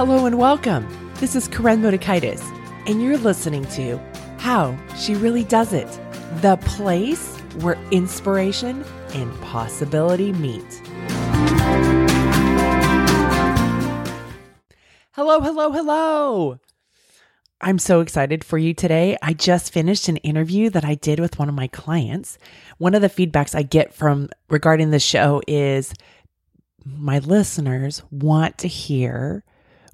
Hello and welcome. This is Koren Motekaitis, and you're listening to How She Really Does It, the place where inspiration and possibility meet. Hello, hello, hello. I'm so excited for you today. I just finished an interview that I did with one of my clients. One of the feedbacks I get from regarding the show is my listeners want to hear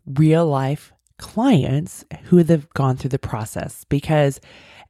real life clients who have gone through the process because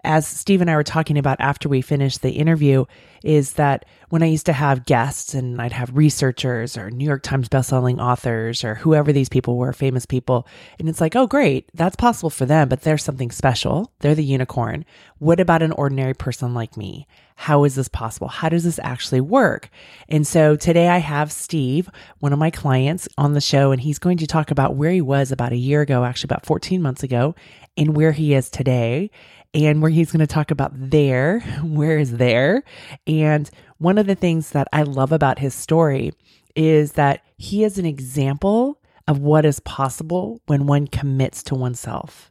as Steve and I were talking about after we finished the interview, is that when I used to have guests and I'd have researchers or New York Times bestselling authors or whoever these people were, famous people, and it's like, oh, great, that's possible for them, but they're something special. They're the unicorn. What about an ordinary person like me? How is this possible? How does this actually work? And so today I have Steve, one of my clients, on the show, and he's going to talk about where he was about a year ago, actually about 14 months ago, and where he is today and where he's going to talk about there, where is there. And one of the things that I love about his story is that he is an example of what is possible when one commits to oneself.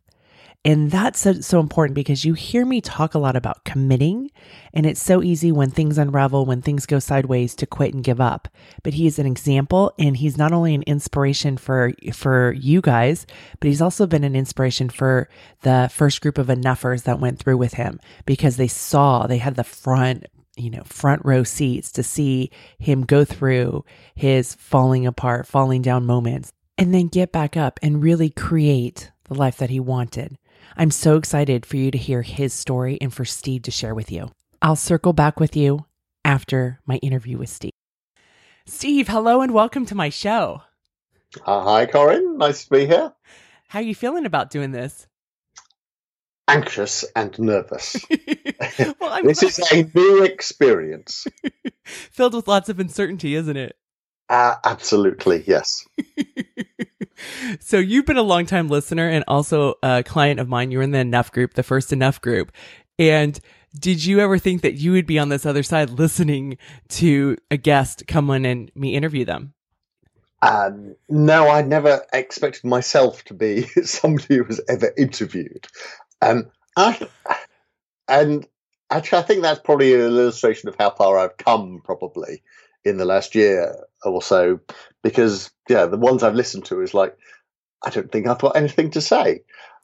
And that's so, important because you hear me talk a lot about committing, and it's so easy when things unravel, when things go sideways to quit and give up. But he is an example, and he's not only an inspiration for for you guys, but he's also been an inspiration for the first group of enoughers that went through with him because they saw they had the front you know, front row seats to see him go through his falling apart, falling down moments, and then get back up and really create the life that he wanted. I'm so excited for you to hear his story and for Steve to share with you. I'll circle back with you after my interview with Steve. Steve, hello and welcome to my show. Uh, hi, Corinne. Nice to be here. How are you feeling about doing this? Anxious and nervous. well, this is a new experience. Filled with lots of uncertainty, isn't it? Uh, absolutely, yes. so you've been a long time listener and also a client of mine. You were in the Enough group, the first Enough group. And did you ever think that you would be on this other side listening to a guest come in and me interview them? Um, no, I never expected myself to be somebody who was ever interviewed. Um, I, and actually, I think that's probably an illustration of how far I've come, probably in the last year or so because yeah the ones i've listened to is like i don't think i've got anything to say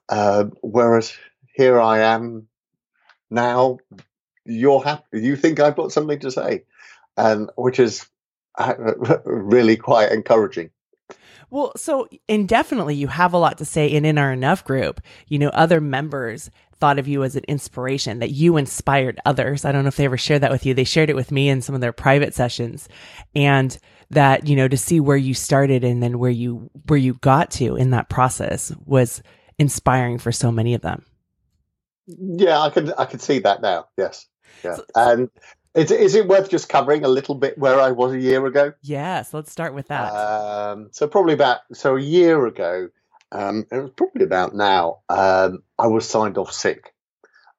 uh, whereas here i am now you're happy you think i've got something to say and which is uh, really quite encouraging well, so indefinitely, you have a lot to say. And in our Enough group, you know, other members thought of you as an inspiration, that you inspired others. I don't know if they ever shared that with you. They shared it with me in some of their private sessions. And that, you know, to see where you started and then where you, where you got to in that process was inspiring for so many of them. Yeah, I can, I can see that now. Yes. Yeah. So, and is, is it worth just covering a little bit where I was a year ago? Yes, let's start with that. Um, so probably about so a year ago, um, it was probably about now. Um, I was signed off sick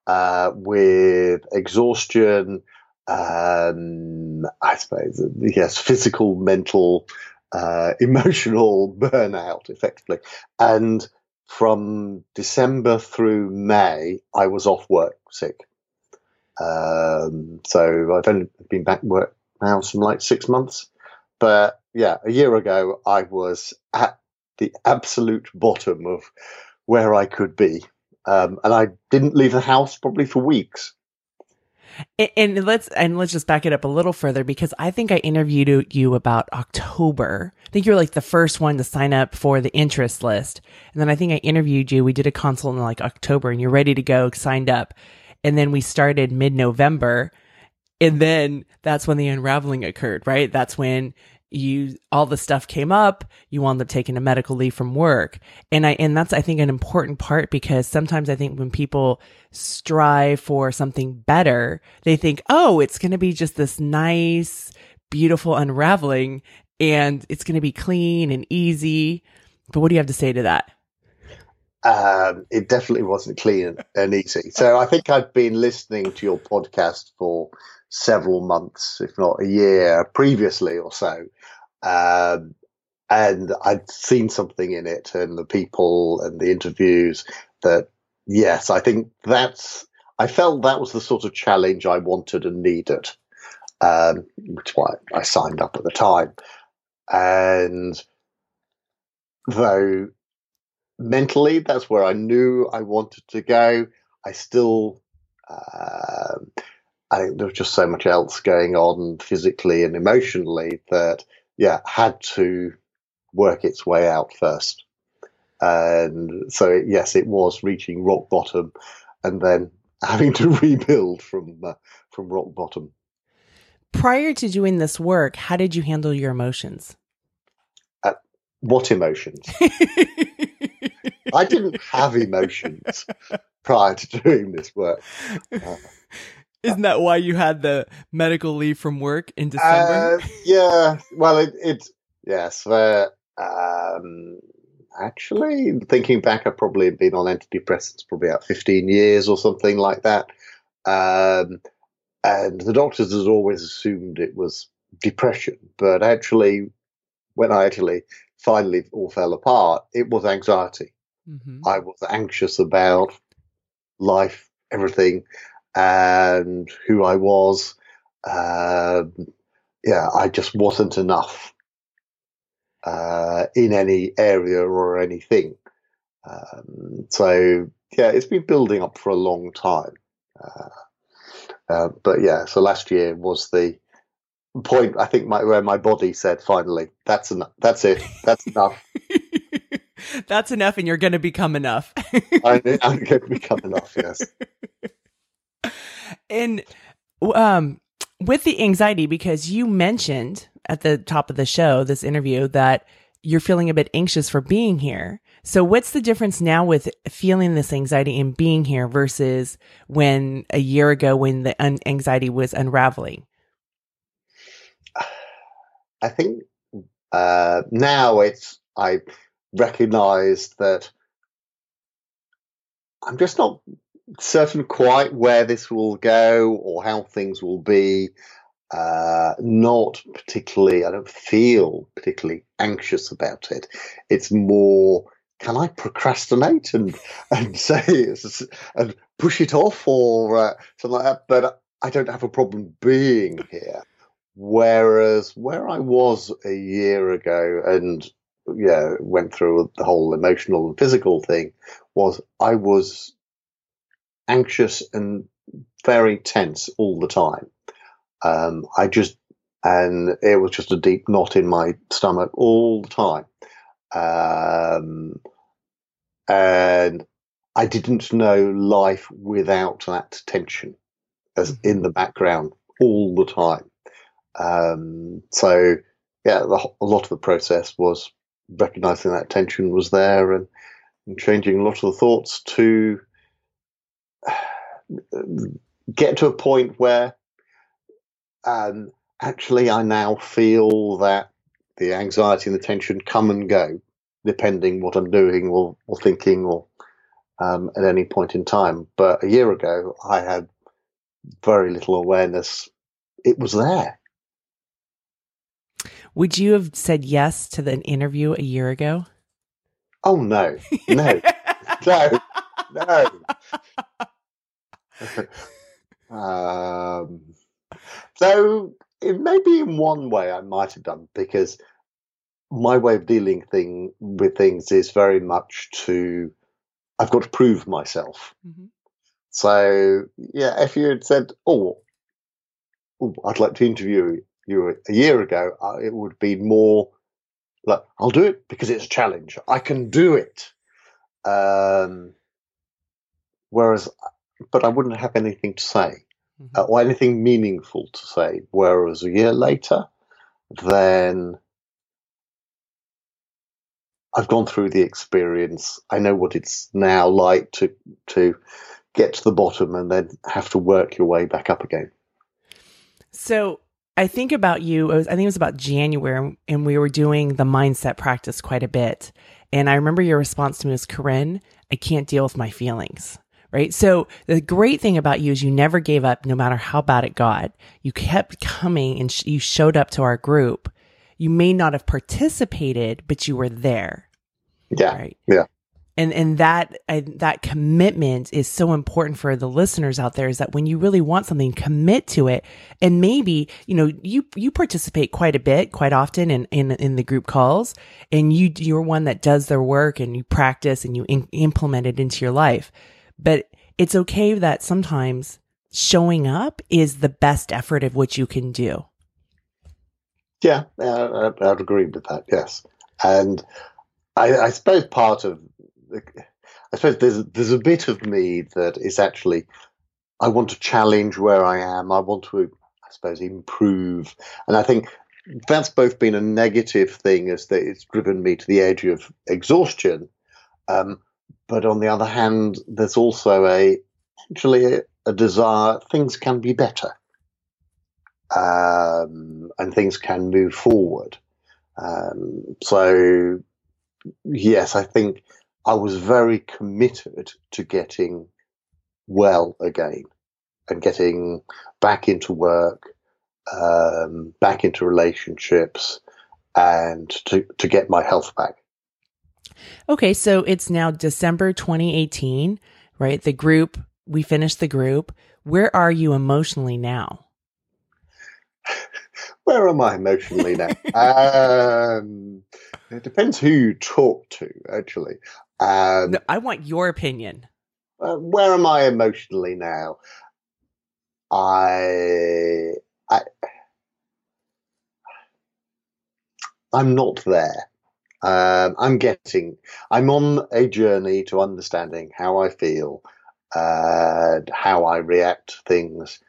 uh, with exhaustion. Um, I suppose yes, physical, mental, uh, emotional burnout, effectively, and from December through May, I was off work sick. Um, so I've only been back work now some like six months. But yeah, a year ago I was at the absolute bottom of where I could be. Um, and I didn't leave the house probably for weeks. And, and, let's and let's just back it up a little further because I think I interviewed you about October. I think you were like the first one to sign up for the interest list, and then I think I interviewed you. We did a consult in like October, and you're ready to go, signed up and then we started mid November. And then that's when the unraveling occurred, right? That's when you all the stuff came up you wound up taking a medical leave from work. And i and that's i think an important part because sometimes i think when people strive for something better they think oh it's going to be just this nice beautiful unraveling and it's going to be clean and easy. But what do you have to say to that? Um, it definitely wasn't clean and easy. So I think i've been listening to your podcast for several months, if not a year previously or so. Um, and I'd seen something in it and the people and the interviews that yes, I think that's I felt that was the sort of challenge I wanted and needed, um, which is why I signed up at the time. And though mentally that's where I knew I wanted to go, I still. Uh, I think there was just so much else going on physically and emotionally that, yeah, had to work its way out first. And so, yes, it was reaching rock bottom and then having to rebuild from uh, from rock bottom. Prior to doing this work, how did you handle your emotions? Uh, what emotions? I didn't have emotions prior to doing this work. Uh, isn't that why you had the medical leave from work in December? Uh, yeah. Well, it, it yes. Uh, um, actually, thinking back, I've probably been on antidepressants probably about 15 years or something like that. Um, and the doctors had always assumed it was depression, but actually, when I actually finally all fell apart, it was anxiety. Mm-hmm. I was anxious about life, everything and who I was. Um, yeah, I just wasn't enough uh, in any area or anything. Um, so yeah, it's been building up for a long time. Uh, uh, but yeah, so last year was the point. I think my, where my body said, "Finally, that's enough. That's it. That's enough." that's enough, and you're going to become enough. I, I'm going to become enough. Yes and um, with the anxiety, because you mentioned at the top of the show, this interview, that you're feeling a bit anxious for being here. So, what's the difference now with feeling this anxiety and being here versus when a year ago when the un- anxiety was unraveling? I think uh, now it's I recognize that I'm just not certain quite where this will go or how things will be. Uh, not particularly, I don't feel particularly anxious about it. It's more, can I procrastinate and and say and push it off or uh, something like that? But I don't have a problem being here. Whereas where I was a year ago and yeah, went through the whole emotional and physical thing was I was anxious and very tense all the time. Um, I just, and it was just a deep knot in my stomach all the time. Um, and I didn't know life without that tension as mm-hmm. in the background all the time. Um, so yeah, the, a lot of the process was recognizing that tension was there and, and changing a lot of the thoughts to get to a point where um, actually I now feel that the anxiety and the tension come and go depending what I'm doing or, or thinking or um, at any point in time. But a year ago, I had very little awareness. It was there. Would you have said yes to the interview a year ago? Oh no, no, no, no. um, so it maybe in one way I might have done because my way of dealing thing with things is very much to I've got to prove myself. Mm-hmm. So yeah, if you had said, "Oh, oh I'd like to interview you a year ago," uh, it would be more like, "I'll do it because it's a challenge. I can do it." Um, whereas but I wouldn't have anything to say mm-hmm. uh, or anything meaningful to say. Whereas a year later, then I've gone through the experience. I know what it's now like to to get to the bottom and then have to work your way back up again. So I think about you. Was, I think it was about January, and we were doing the mindset practice quite a bit. And I remember your response to me was, "Corinne, I can't deal with my feelings." Right? So the great thing about you is you never gave up no matter how bad it got. You kept coming and sh- you showed up to our group. you may not have participated, but you were there. Yeah. Right. Yeah. And and that uh, that commitment is so important for the listeners out there. Is that when you really want something, commit to it, and maybe you know you you participate quite a bit, quite often in in, in the group calls, and you you're one that does their work and you practice and you in, implement it into your life. But it's okay that sometimes showing up is the best effort of what you can do. Yeah, I'd agree with that. Yes, and I, I suppose part of, I suppose there's there's a bit of me that is actually, I want to challenge where I am. I want to, I suppose, improve, and I think that's both been a negative thing as that it's driven me to the edge of exhaustion. Um, but on the other hand, there's also a actually a, desire things can be better um, and things can move forward. Um, so, yes, I think I was very committed to getting well again and getting back into work, um, back into relationships, and to, to get my health back. Okay, so it's now December 2018, right? The group, we finished the group. Where are you emotionally now? Where am I emotionally now? um, it depends who you talk to, actually. Um, No, I want your opinion. uh, where am I emotionally now? I, I, I'm not there. Um, I'm getting. I'm on a journey to understanding how I feel and how I react to things,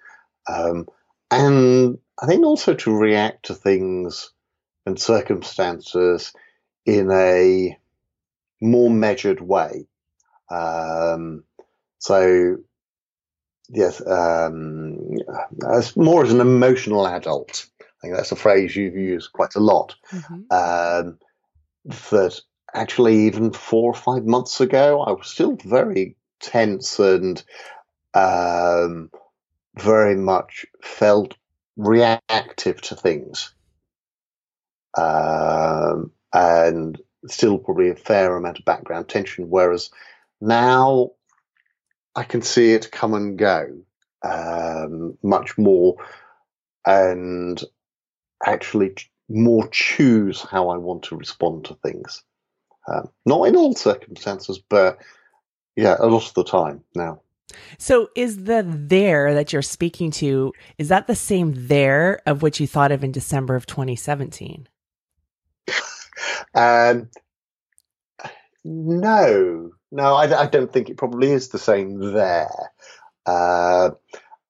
um, and I think also to react to things and circumstances in a more measured way. Um, so, yes, um, as more as an emotional adult. I think that's a phrase you've used quite a lot. Mhm. That actually, even four or five months ago, I was still very tense and um, very much felt reactive to things. Um, and still probably a fair amount of background tension. Whereas now I can see it come and go um, much more and actually more choose how I want to respond to things. Um, not in all circumstances, but yeah, a lot of the time now. So is the there that you're speaking to, is that the same there of what you thought of in December of 2017? Um, no, no, I, I don't think it probably is the same there. Uh,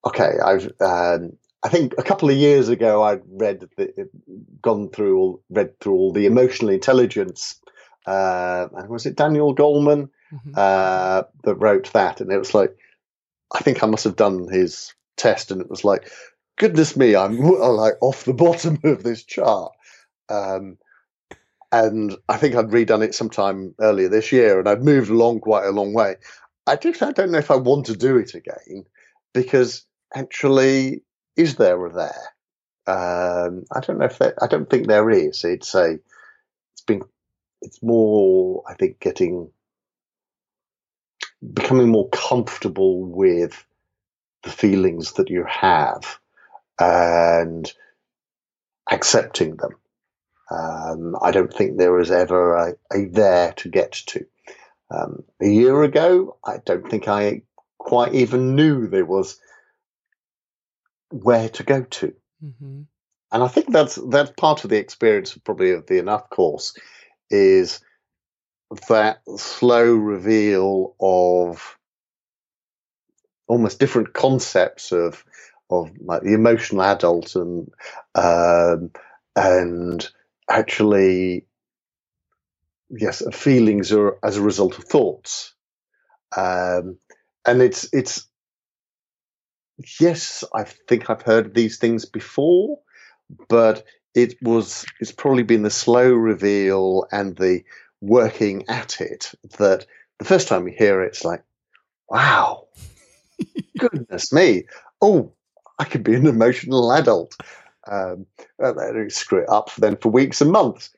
okay, I've um, I think a couple of years ago I'd read the, gone through all read through all the emotional intelligence. Uh, and was it Daniel Goleman Mhm. uh, that wrote that? And it was like, I think I must have done his test, and it was like, goodness me, I'm like off the bottom of this chart. Um, and I think I'd redone it sometime earlier this year, and I'd moved along quite a long way. I just I don't know if I want to do it again because actually, is there a there? Um, I don't know if there, I don't think there is. It's a it's been it's more I think getting becoming more comfortable with the feelings that you have and accepting them. Um, I don't think there was ever a, a there to get to. Um, a year ago, I don't think I quite even knew there was where to go to. Mhm. And I think that's that's part of the experience, probably of the Enough course, is that slow reveal of almost different concepts of of like the emotional adult and um, and actually yes feelings are as a result of thoughts um, and it's it's yes I think I've heard these things before but it was it's probably been the slow reveal and the working at it that the first time you hear it, it's like wow goodness me oh I could be an emotional adult Um, screw it up then for weeks and months.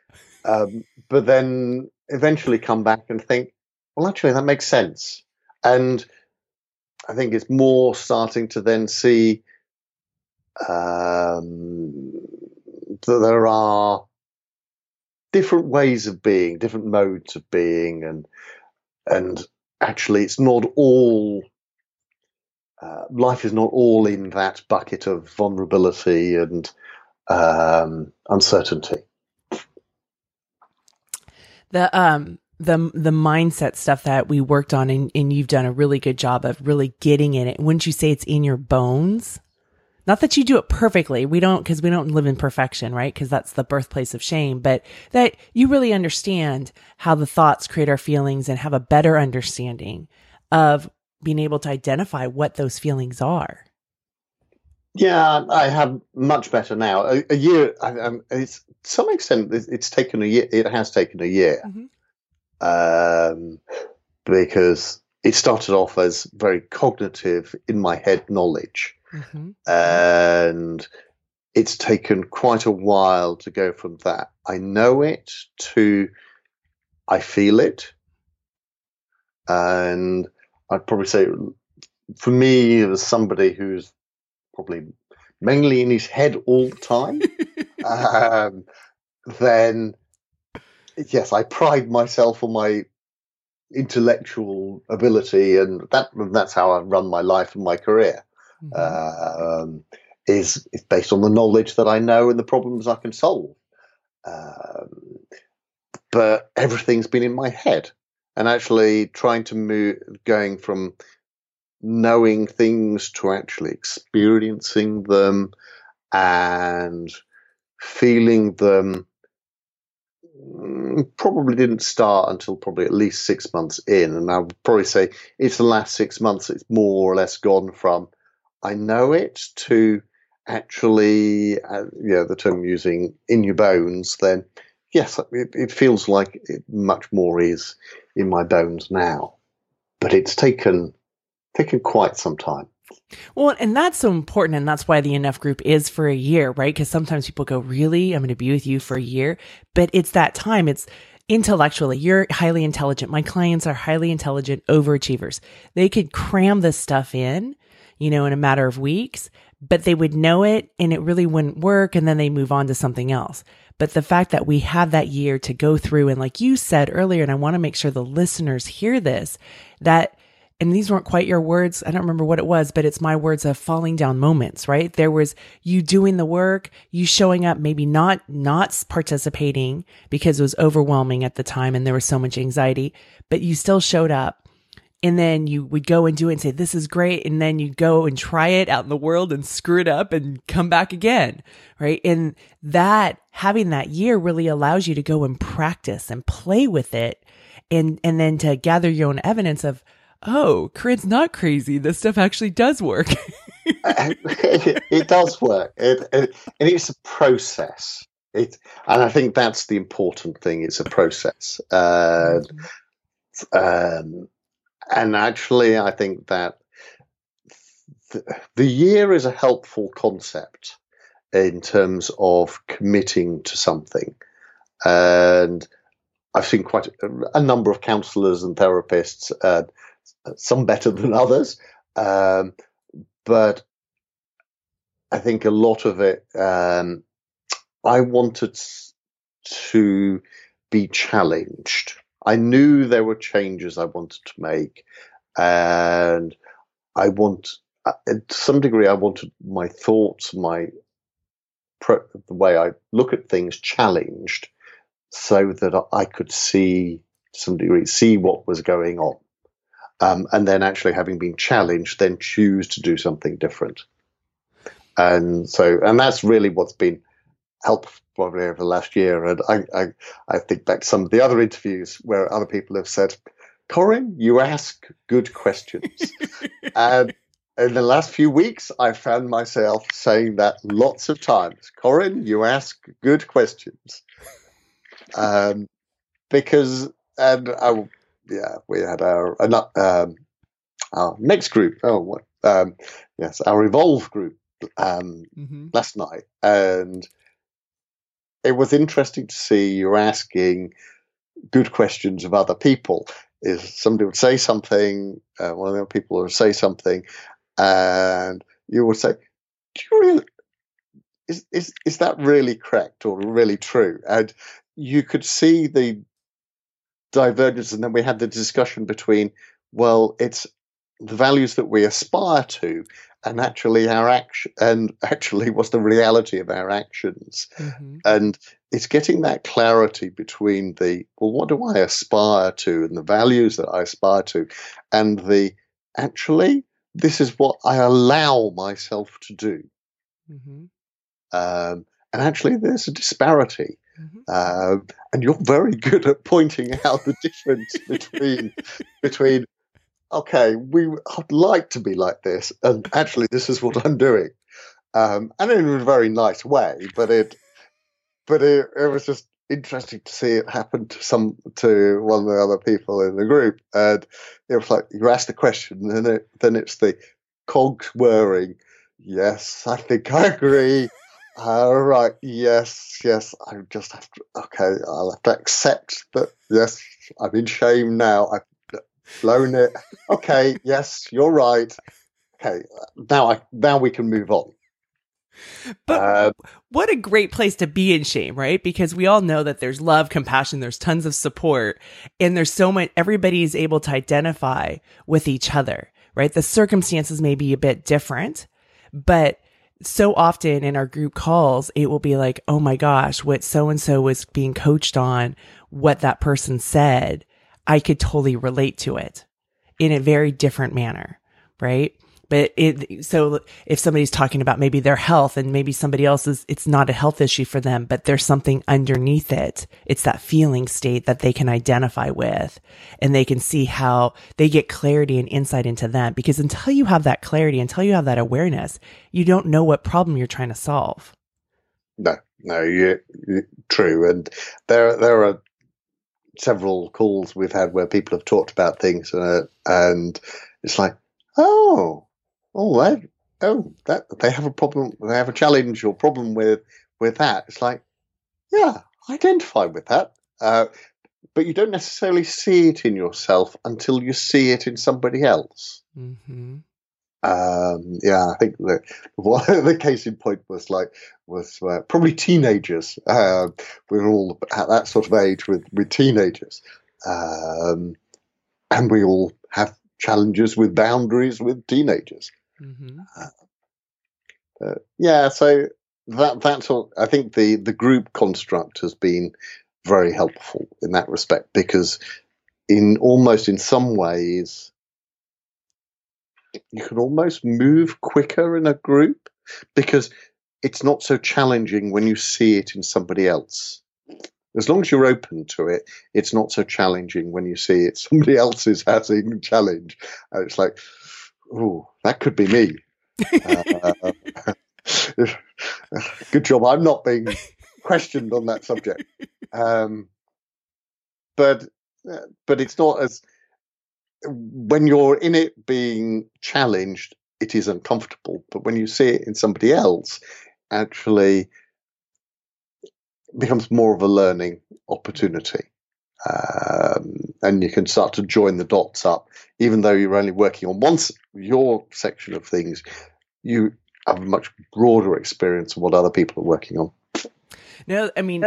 Um, but then eventually come back and think, well, actually, that makes sense. And I think it's more starting to then see um, that there are different ways of being, different modes of being, and and actually, it's not all. Uh, life is not all in that bucket of vulnerability and um, uncertainty. The um the the mindset stuff that we worked on and, and you've done a really good job of really getting in it. Wouldn't you say it's in your bones? Not that you do it perfectly. We don't, cause we don't live in perfection, right? Cause that's the birthplace of shame, but that you really understand how the thoughts create our feelings and have a better understanding of being able to identify what those feelings are. Yeah, I have much better now. A, a year, I, um, it's to some extent, it's taken a year. It has taken a year, mm-hmm. Um, because it started off as very cognitive in my head knowledge, mm-hmm. and it's taken quite a while to go from that. I know it to I feel it, and I'd probably say for me, as somebody who's probably mainly in his head all the time, um, then yes, I pride myself on my intellectual ability, and that that's how I run my life and my career. Mm-hmm. Um, is is based on the knowledge that I know and the problems I can solve. Um, but everything's been in my head, and actually trying to move, going from knowing things to actually experiencing them and feeling them probably didn't start until probably at least six months in. And I would probably say it's the last six months it's more or less gone from I know it to actually, uh, you know, the term using in your bones, then yes, it, it feels like it much more is in my bones now. But it's taken taken quite some time. Well, and that's so important. And that's why the Enough group is for a year, right? Because sometimes people go, Really? I'm going to be with you for a year. But it's that time. It's intellectually, you're highly intelligent. My clients are highly intelligent overachievers. They could cram this stuff in, you know, in a matter of weeks, but they would know it and it really wouldn't work. And then they move on to something else. But the fact that we have that year to go through, and like you said earlier, and I want to make sure the listeners hear this, that and these weren't quite your words. I don't remember what it was, but it's my words of falling down moments, right? There was you doing the work, you showing up, maybe not, not participating because it was overwhelming at the time and there was so much anxiety, but you still showed up. And then you would go and do it and say, this is great. And then you go and try it out in the world and screw it up and come back again. Right. And that having that year really allows you to go and practice and play with it. And, and then to gather your own evidence of, oh, Corinne's not crazy. This stuff actually does work. it, it, does work. It, it, and it's a process. It, and I think that's the important thing. It's a process. Uh, um, and actually, I think that th- the year is a helpful concept in terms of committing to something. And I've seen quite a, a number of counselors and therapists uh, some better than others. Um, but I think a lot of it, um, I wanted to be challenged. I knew there were changes I wanted to make, and I want, uh, to some degree, I wanted my thoughts, my the way I look at things challenged, so that I could see, to some degree, see what was going on um, and then actually having been challenged, then choose to do something different. And so, and that's really what's been helpful probably over the last year. And I, I, I think back to some of the other interviews where other people have said, Corinne, you ask good questions. and in the last few weeks, I found myself saying that lots of times. Corinne, you ask good questions. Um, because, and I yeah, we had our um, our next group. Oh, what? Um, yes, our evolve group um, mm-hmm. last night, and it was interesting to see you asking good questions of other people. Is somebody would say something, uh, one of the people would say something, and you would say, "Do you really? Is is is that really correct or really true?" And you could see the divergence, and then we had the discussion between, well, it's the values that we aspire to and actually our action and actually what's the reality of our actions mm-hmm. and it's getting that clarity between the well what do i aspire to and the values that i aspire to and the actually this is what i allow myself to do mm-hmm. um, and actually there's a disparity mm-hmm. uh, and you're very good at pointing out the difference between between okay, we I'd like to be like this, and actually, this is what I'm doing, um, and in a very nice way. But it, but it, it was just interesting to see it happen to some to one of the other people in the group, and it was like you ask the question, and then it, then it's the cogs whirring. Yes, I think I agree. All right. Yes. Yes. I just have to. Okay. I'll have to accept that. Yes. I'm in shame now. I've blown it. Okay, yes, you're right. Okay, now I now we can move on. But uh, what a great place to be in shame, right? Because we all know that there's love, compassion, there's tons of support, and there's so much, everybody is able to identify with each other, right? The circumstances may be a bit different, but so often in our group calls, it will be like, oh my gosh, what so and so was being coached on, what that person said I could totally relate to it in a very different manner, right? But it, so if somebody's talking about maybe their health and maybe somebody else's, it's not a health issue for them, but there's something underneath it. It's that feeling state that they can identify with and they can see how they get clarity and insight into them. Because until you have that clarity, until you have that awareness, you don't know what problem you're trying to solve. No, no, you, you true. And there, there are several calls we've had where people have talked about things, uh, and it's like, oh, oh, they, oh, that they have a problem, they have a challenge or problem with with that. It's like, yeah, identify with that, uh, but you don't necessarily see it in yourself until you see it in somebody else. Mm-hmm. Um, yeah, I think one the case in point was like was uh, probably teenagers. Uh, We're all at that sort of age with with teenagers, um, and we all have challenges with boundaries with teenagers. Mm-hmm. Uh, yeah, so that that's all. I think the the group construct has been very helpful in that respect because in almost in some ways you can almost move quicker in a group because it's not so challenging when you see it in somebody else. As long as you're open to it, it's not so challenging when you see it somebody else is having a challenge. And it's like, oh, that could be me. uh, good job. I'm not being questioned on that subject. Um, but but it's not as when you're in it being challenged, it is uncomfortable. But when you see it in somebody else, actually becomes more of a learning opportunity. Um, and you can start to join the dots up, even though you're only working on one your section of things. You have a much broader experience of what other people are working on. No, I mean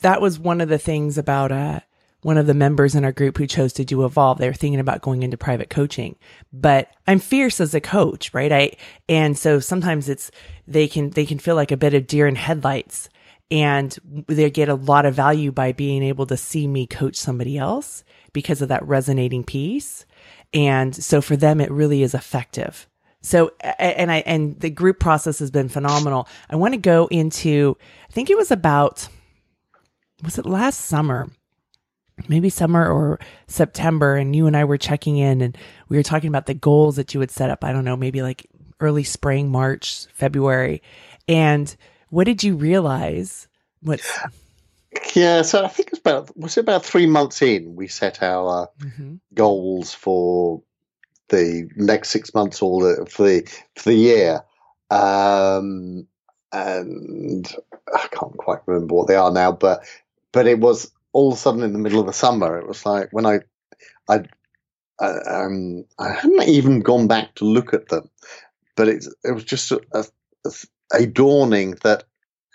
that was one of the things about uh, one of the members in our group who chose to do evolve they were thinking about going into private coaching but i'm fierce as a coach right i and so sometimes it's they can they can feel like a bit of deer in headlights and they get a lot of value by being able to see me coach somebody else because of that resonating piece and so for them it really is effective so and i and the group process has been phenomenal i want to go into i think it was about was it last summer maybe summer or September, and you and I were checking in and we were talking about the goals that you would set up. I don't know, maybe like early spring, March, February. And what did you realize? What? Yeah, so I think it's about was it about three months in we set our mm-hmm. goals for the next six months or the, for the for the year, um, and I can't quite remember what they are now, but but it was all of a sudden in the middle of the summer. It was like when I I uh, um, I hadn't even gone back to look at them, but it it was just a, a, a dawning that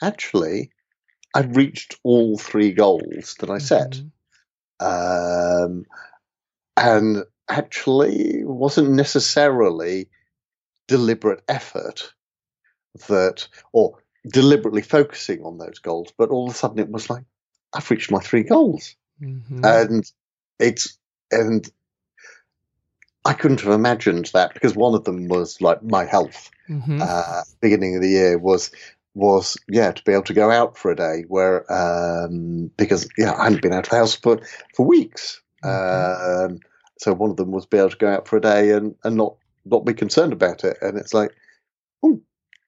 actually I'd reached all three goals that I set. Mm-hmm. Um, and actually wasn't necessarily deliberate effort that, or deliberately focusing on those goals, but all of a sudden it was like, I've reached my three goals. Mm-hmm. And it's, and I couldn't have imagined that because one of them was like my health. Mm-hmm. Uh, beginning of the year was was yeah to be able to go out for a day where um, because yeah I hadn't been out of the house for for weeks. Mm-hmm. Um, so one of them was be able to go out for a day and, and not not be concerned about it. And it's like, oh,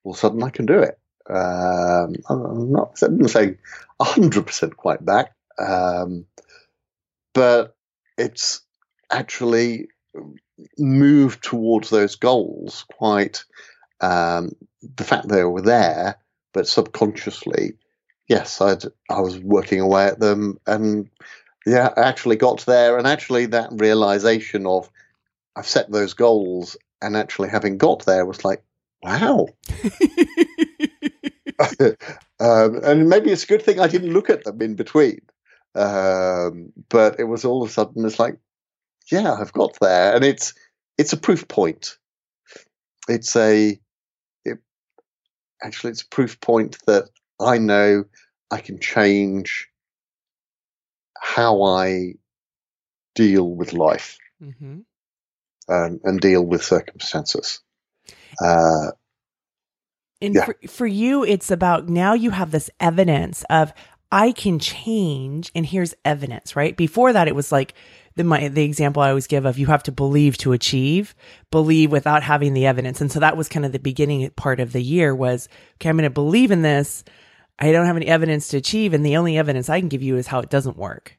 all of a sudden I can do it. Um, I'm not I'm saying hundred percent quite back, um, but it's actually moved towards those goals quite. Um, the fact they were there, but subconsciously, yes, I'd, I was working away at them, and yeah, I actually got there, and actually that realization of I've set those goals, and actually having got there was like, wow. um, and maybe it's a good thing I didn't look at them in between. Um, but it was all of a sudden it's like, yeah, I've got there, and it's it's a proof point. It's a it, actually it's a proof point that I know I can change how I deal with life mm-hmm. um, and deal with circumstances. Uh, and yeah. for, for you, it's about now you have this evidence of I can change, and here's evidence, right? Before that, it was like the my the example I always give of you have to believe to achieve, believe without having the evidence, and so that was kind of the beginning part of the year was okay, I'm going to believe in this, I don't have any evidence to achieve, and the only evidence I can give you is how it doesn't work.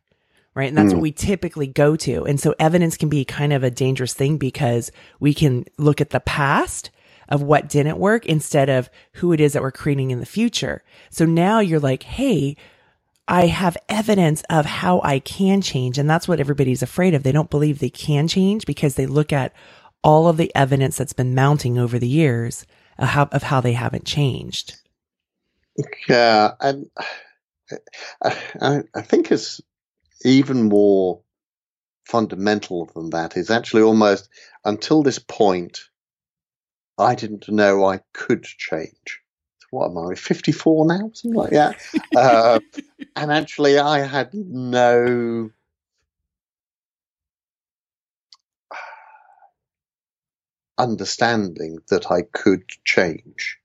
Right. And that's mm. what we typically go to. And so evidence can be kind of a dangerous thing because we can look at the past of what didn't work instead of who it is that we're creating in the future. So now you're like, Hey, I have evidence of how I can change. And that's what everybody's afraid of. They don't believe they can change because they look at all of the evidence that's been mounting over the years of how, of how they haven't changed. Yeah, and I, I think it's even more fundamental than that. Is actually almost until this point, I didn't know I could change. What am I, 54 now? Something like that. uh, and actually, I had no. understanding that I could change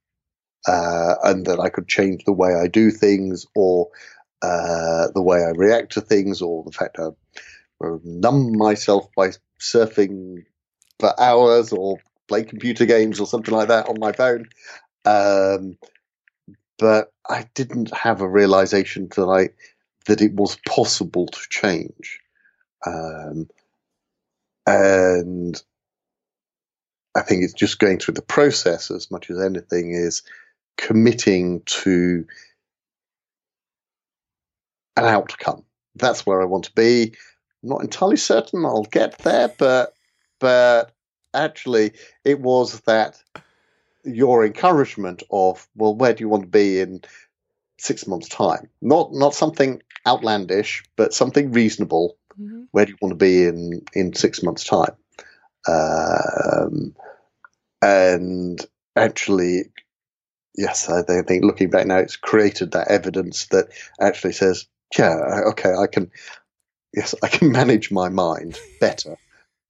uh, and that I could change the way I do things or uh, the way I react to things or the fact I numb myself by surfing for hours or play computer games or something like that on my phone. Um, but I didn't have a realization that I that it was possible to change. Um, and I think it's just going through the process as much as anything is committing to an outcome. That's where I want to be. I'm not entirely certain I'll get there, but but actually it was that your encouragement of well, where do you want to be in six months' time? Not not something outlandish, but something reasonable. Mm-hmm. Where do you want to be in in six months' time? Um, and actually yes, I think looking back now, it's created that evidence that actually says, yeah, okay, I can, yes, I can manage my mind better,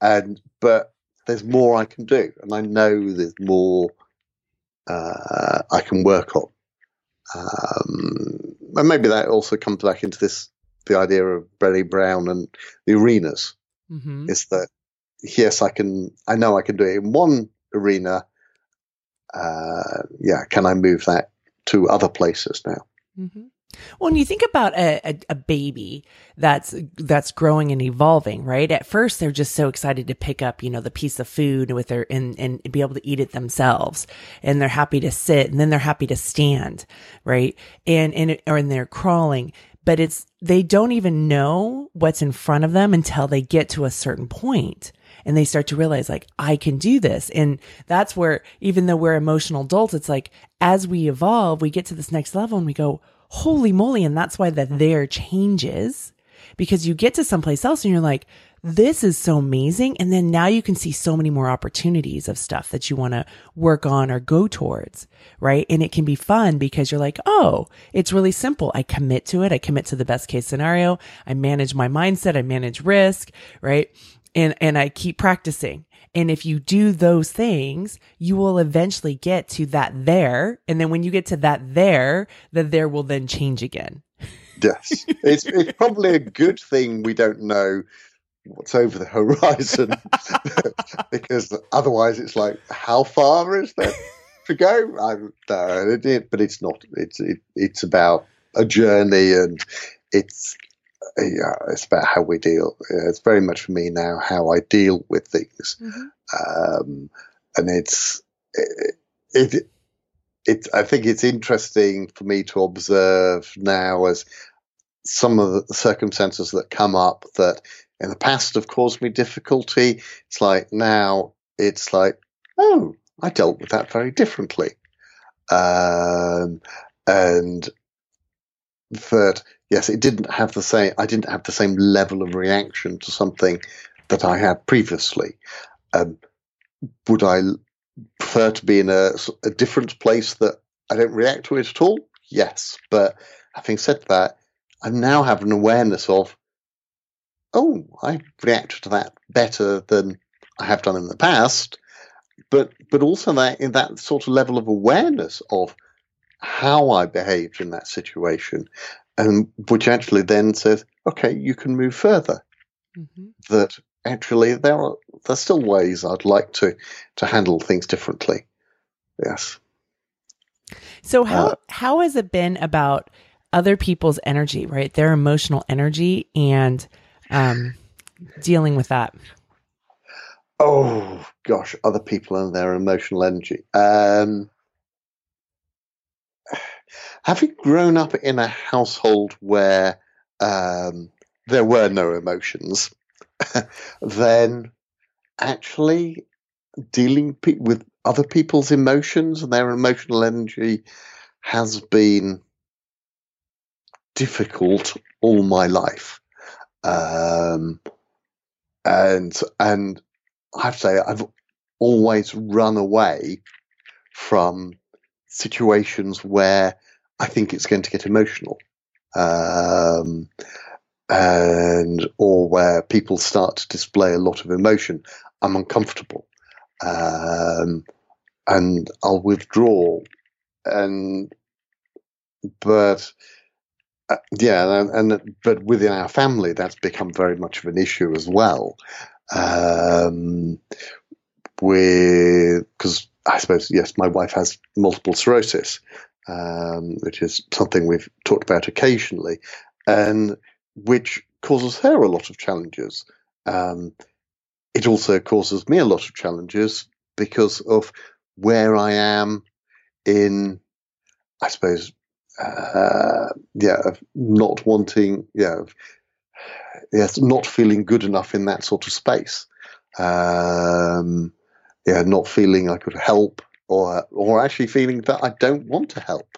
and but there's more I can do, and I know there's more uh, I can work on, um, and maybe that also comes back into this the idea of Brené Brown and the arenas. Mm-hmm. Is that yes, I can, I know I can do it in one arena uh, yeah, can I move that to other places now? Mm-hmm. Well, when you think about a, a, a, baby that's that's growing and evolving, right? At first, they're just so excited to pick up, you know, the piece of food with their and and be able to eat it themselves, and they're happy to sit, and then they're happy to stand, right? And and or and they're crawling, but it's they don't even know what's in front of them until they get to a certain point and they start to realize like I can do this. And that's where even though we're emotional adults, it's like as we evolve, we get to this next level and we go, holy moly. And that's why the there changes because you get to someplace else and you're like, this is so amazing. And then now you can see so many more opportunities of stuff that you want to work on or go towards. Right. And it can be fun because you're like, Oh, it's really simple. I commit to it. I commit to the best case scenario. I manage my mindset. I manage risk. Right and and I keep practicing. And if you do those things, you will eventually get to that there. And then when you get to that there, the there will then change again. Yes. It's it's probably a good thing we don't know what's over the horizon because otherwise it's like how far is there to go? I don't know, but it's not. It's it, it's about a journey and it's yeah, it's about how we deal. It's very much for me now how I deal with things, mm-hmm. um, and it's it, it, it. I think it's interesting for me to observe now as some of the circumstances that come up that in the past have caused me difficulty. It's like now it's like, oh, I dealt with that very differently, um, and that yes, it didn't have the same. I didn't have the same level of reaction to something that I had previously. Um, would I prefer to be in a, a different place that I don't react to it at all? Yes, but having said that, I now have an awareness of, oh, I reacted to that better than I have done in the past. But but also that in that sort of level of awareness of how I behaved in that situation and which actually then says, okay, you can move further. Mm-hmm. That actually there are there's still ways I'd like to to handle things differently. Yes. So how uh, how has it been about other people's energy, right? Their emotional energy and um, dealing with that. Oh gosh, other people and their emotional energy. Um, having grown up in a household where um, there were no emotions, then actually dealing pe- with other people's emotions and their emotional energy has been difficult all my life. Um, and and I have to say I've always run away from situations where I think it's going to get emotional. Um, and or where people start to display a lot of emotion, I'm uncomfortable, um, and I'll withdraw. And but uh, yeah, and, and, but within our family, that's become very much of an issue as well. Um, with because I suppose yes, my wife has multiple sclerosis, um, which is something we've talked about occasionally, and which causes her a lot of challenges. Um, it also causes me a lot of challenges because of where I am in, I suppose, uh, yeah, of not wanting, yeah, of, yes, not feeling good enough in that sort of space. Um, yeah, not feeling I could help or or actually feeling that I don't want to help,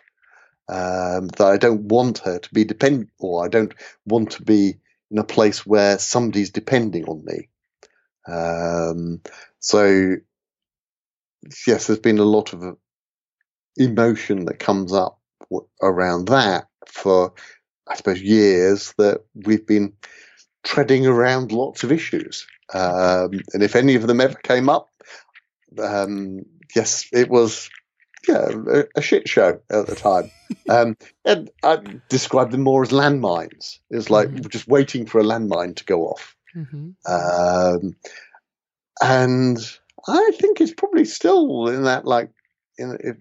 um, that I don't want her to be dependent, or I don't want to be in a place where somebody's depending on me. Um, so yes, there's been a lot of emotion that comes up around that for I suppose years that we've been treading around lots of issues. Um, and if any of them ever came up, um, yes, it was yeah, a, a, shit show at the time. Um, and I described them more as landmines. It was like mm-hmm. just waiting for a landmine to go off. Mm-hmm. Um, and I think it's probably still in that like in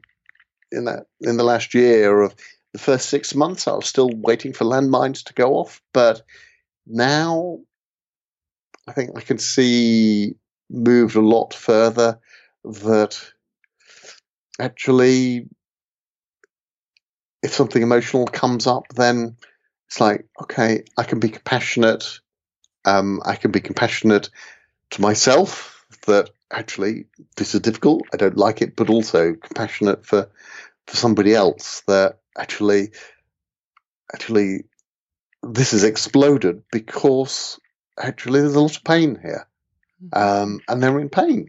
in that in the last year of the first six months, I was still waiting for landmines to go off, but now I think I can see moved a lot further that actually if something emotional comes up then it's like okay i can be compassionate um, i can be compassionate to myself that actually this is difficult i don't like it but also compassionate for for somebody else that actually actually this has exploded because actually there's a lot of pain here um, and they're in pain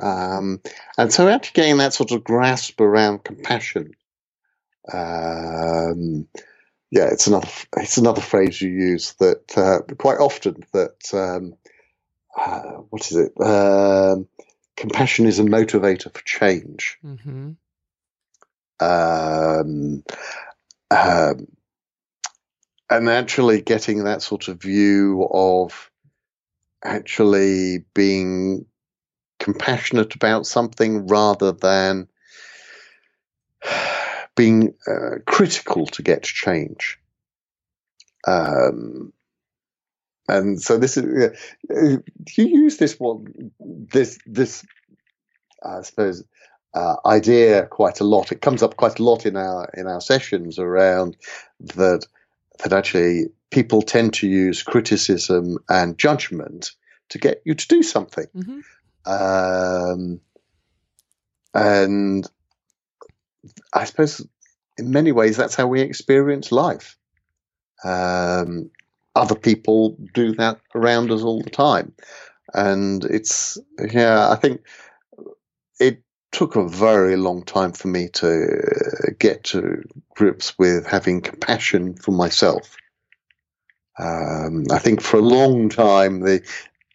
um, and so actually getting that sort of grasp around compassion um, yeah it's another it's another phrase you use that uh, quite often that um, uh, what is it? Um, compassion is a motivator for change. Mm-hmm. um, um, and actually getting that sort of view of actually being compassionate about something rather than being uh, critical to get change. Um, and so this is uh, you use this one this this I suppose uh, idea quite a lot. It comes up quite a lot in our in our sessions around that that actually people tend to use criticism and judgment to get you to do something. Mm-hmm. Um, and I suppose in many ways that's how we experience life. Um, other people do that around us all the time. And it's, yeah, I think it took a very long time for me to get to grips with having compassion for myself. Um, I think for a long time, the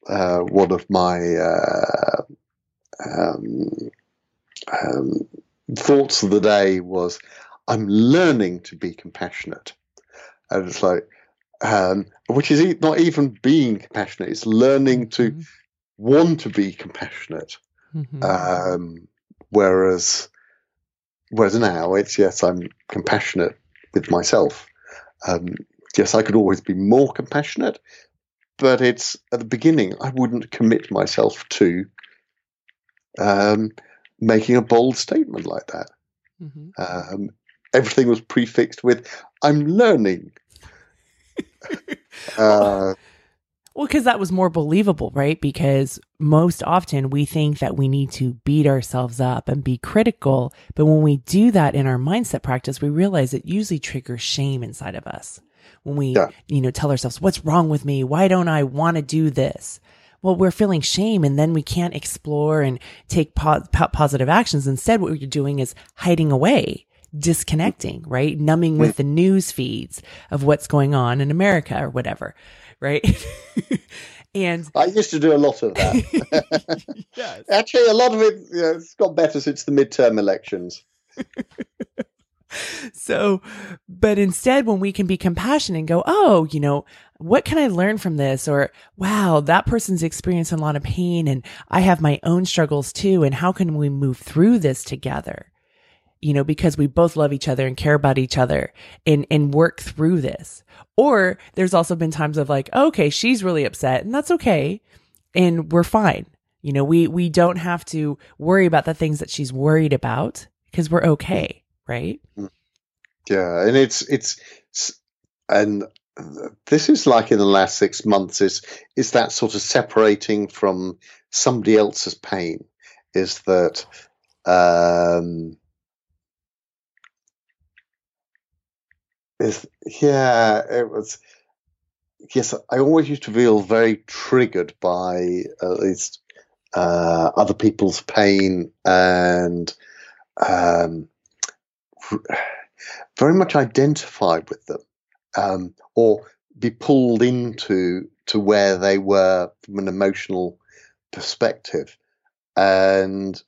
uh, one of my uh, um, um, thoughts of the day was, "I'm learning to be compassionate," and it's like, um, which is not even being compassionate; it's learning to want to be compassionate. Mm-hmm. Um, whereas, whereas now it's yes, I'm compassionate with myself. Um, yes, I could always be more compassionate, but it's at the beginning I wouldn't commit myself to um, making a bold statement like that. Mm-hmm. Um, everything was prefixed with "I'm learning." uh, Well, because that was more believable, right? Because most often we think that we need to beat ourselves up and be critical. But when we do that in our mindset practice, we realize it usually triggers shame inside of us. When we, Yeah. you know, tell ourselves, what's wrong with me? Why don't I want to do this? Well, we're feeling shame and then we can't explore and take po- po- positive actions. Instead, what you're doing is hiding away, disconnecting, right? Numbing with the news feeds of what's going on in America or whatever, right? and I used to do a lot of that. yes. Actually, a lot of it you know, it's got better since the midterm elections. So, but instead, when we can be compassionate and go, oh, you know, what can I learn from this? Or, wow, that person's experiencing a lot of pain and I have my own struggles too. And how can we move through this together? You know, because we both love each other and care about each other and, and work through this. Or there's also been times of like, okay, she's really upset and that's okay. And we're fine. You know, we, we don't have to worry about the things that she's worried about because we're okay. Right. Yeah, and it's it's and this is like in the last six months is is that sort of separating from somebody else's pain is that um is yeah it was yes I always used to feel very triggered by at least uh, other people's pain and um very much identify with them um, or be pulled into to where they were from an emotional perspective. And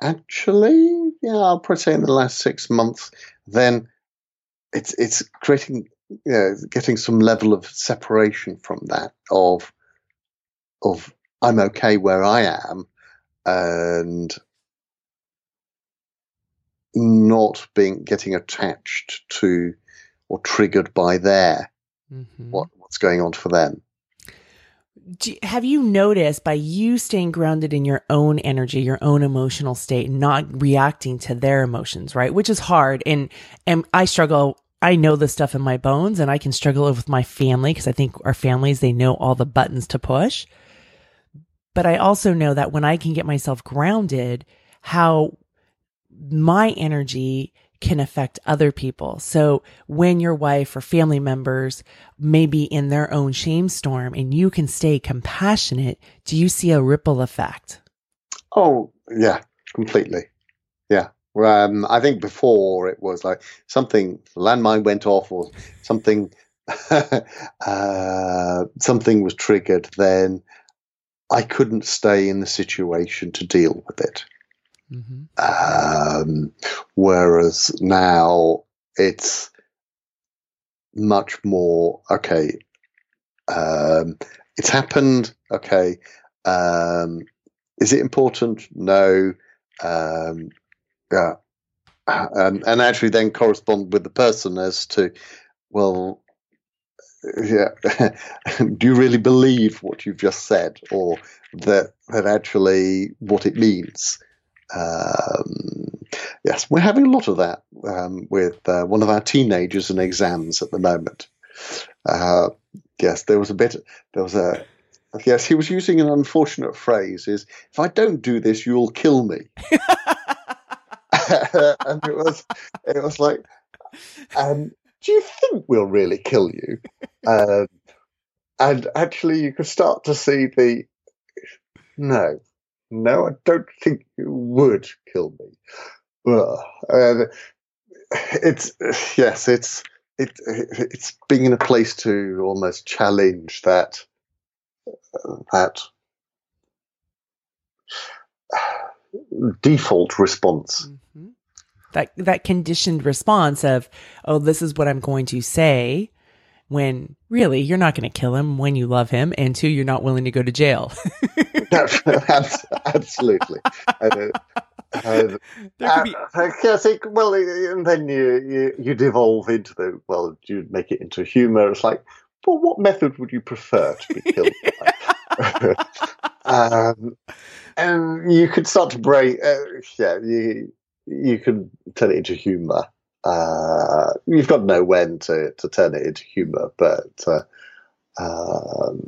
actually yeah i'll probably say in the last six months then it's it's creating you know getting some level of separation from that of of i'm okay where i am and not being getting attached to or triggered by their Mhm. what, what's going on for them. Do, have you noticed by you staying grounded in your own energy, your own emotional state, not reacting to their emotions, right? Which is hard. And and I struggle. I know the stuff in my bones, and I can struggle with my family because I think our families they know all the buttons to push. But I also know that when I can get myself grounded, how my energy can affect other people. So when your wife or family members may be in their own shame storm and you can stay compassionate, do you see a ripple effect? Oh, yeah, completely. Yeah. Um, I think before it was like something, landmine went off or something, uh, something was triggered, then I couldn't stay in the situation to deal with it. Mm-hmm. Um, whereas now it's much more okay. Um, it's happened. Okay. Um, is it important? No. Um, yeah. And, and actually then correspond with the person as to, well, yeah, do you really believe what you've just said or that, that actually what it means? Um, yes, we're having a lot of that um, with uh, one of our teenagers and exams at the moment. Uh, yes, there was a bit. There was a. Yes, he was using an unfortunate phrase: "Is if I don't do this, you'll kill me." and it was, it was like, um, "Do you think we'll really kill you?" Um, and actually, you could start to see the no, no, I don't think you would kill me. Uh, it's yes, it's it, it's being in a place to almost challenge that that default response. Mm-hmm. That that conditioned response of, oh, this is what I'm going to say. When really you're not going to kill him when you love him, and two, you're not willing to go to jail. Absolutely. Uh, uh, there could be yes, it, well, and then you, you you devolve into the well, you make it into humor. It's like, well, what method would you prefer to be killed by? um, and you could start to break. Uh, yeah, you you can turn it into humor. Uh, you've got to know when to, to turn it into humor, but uh, um,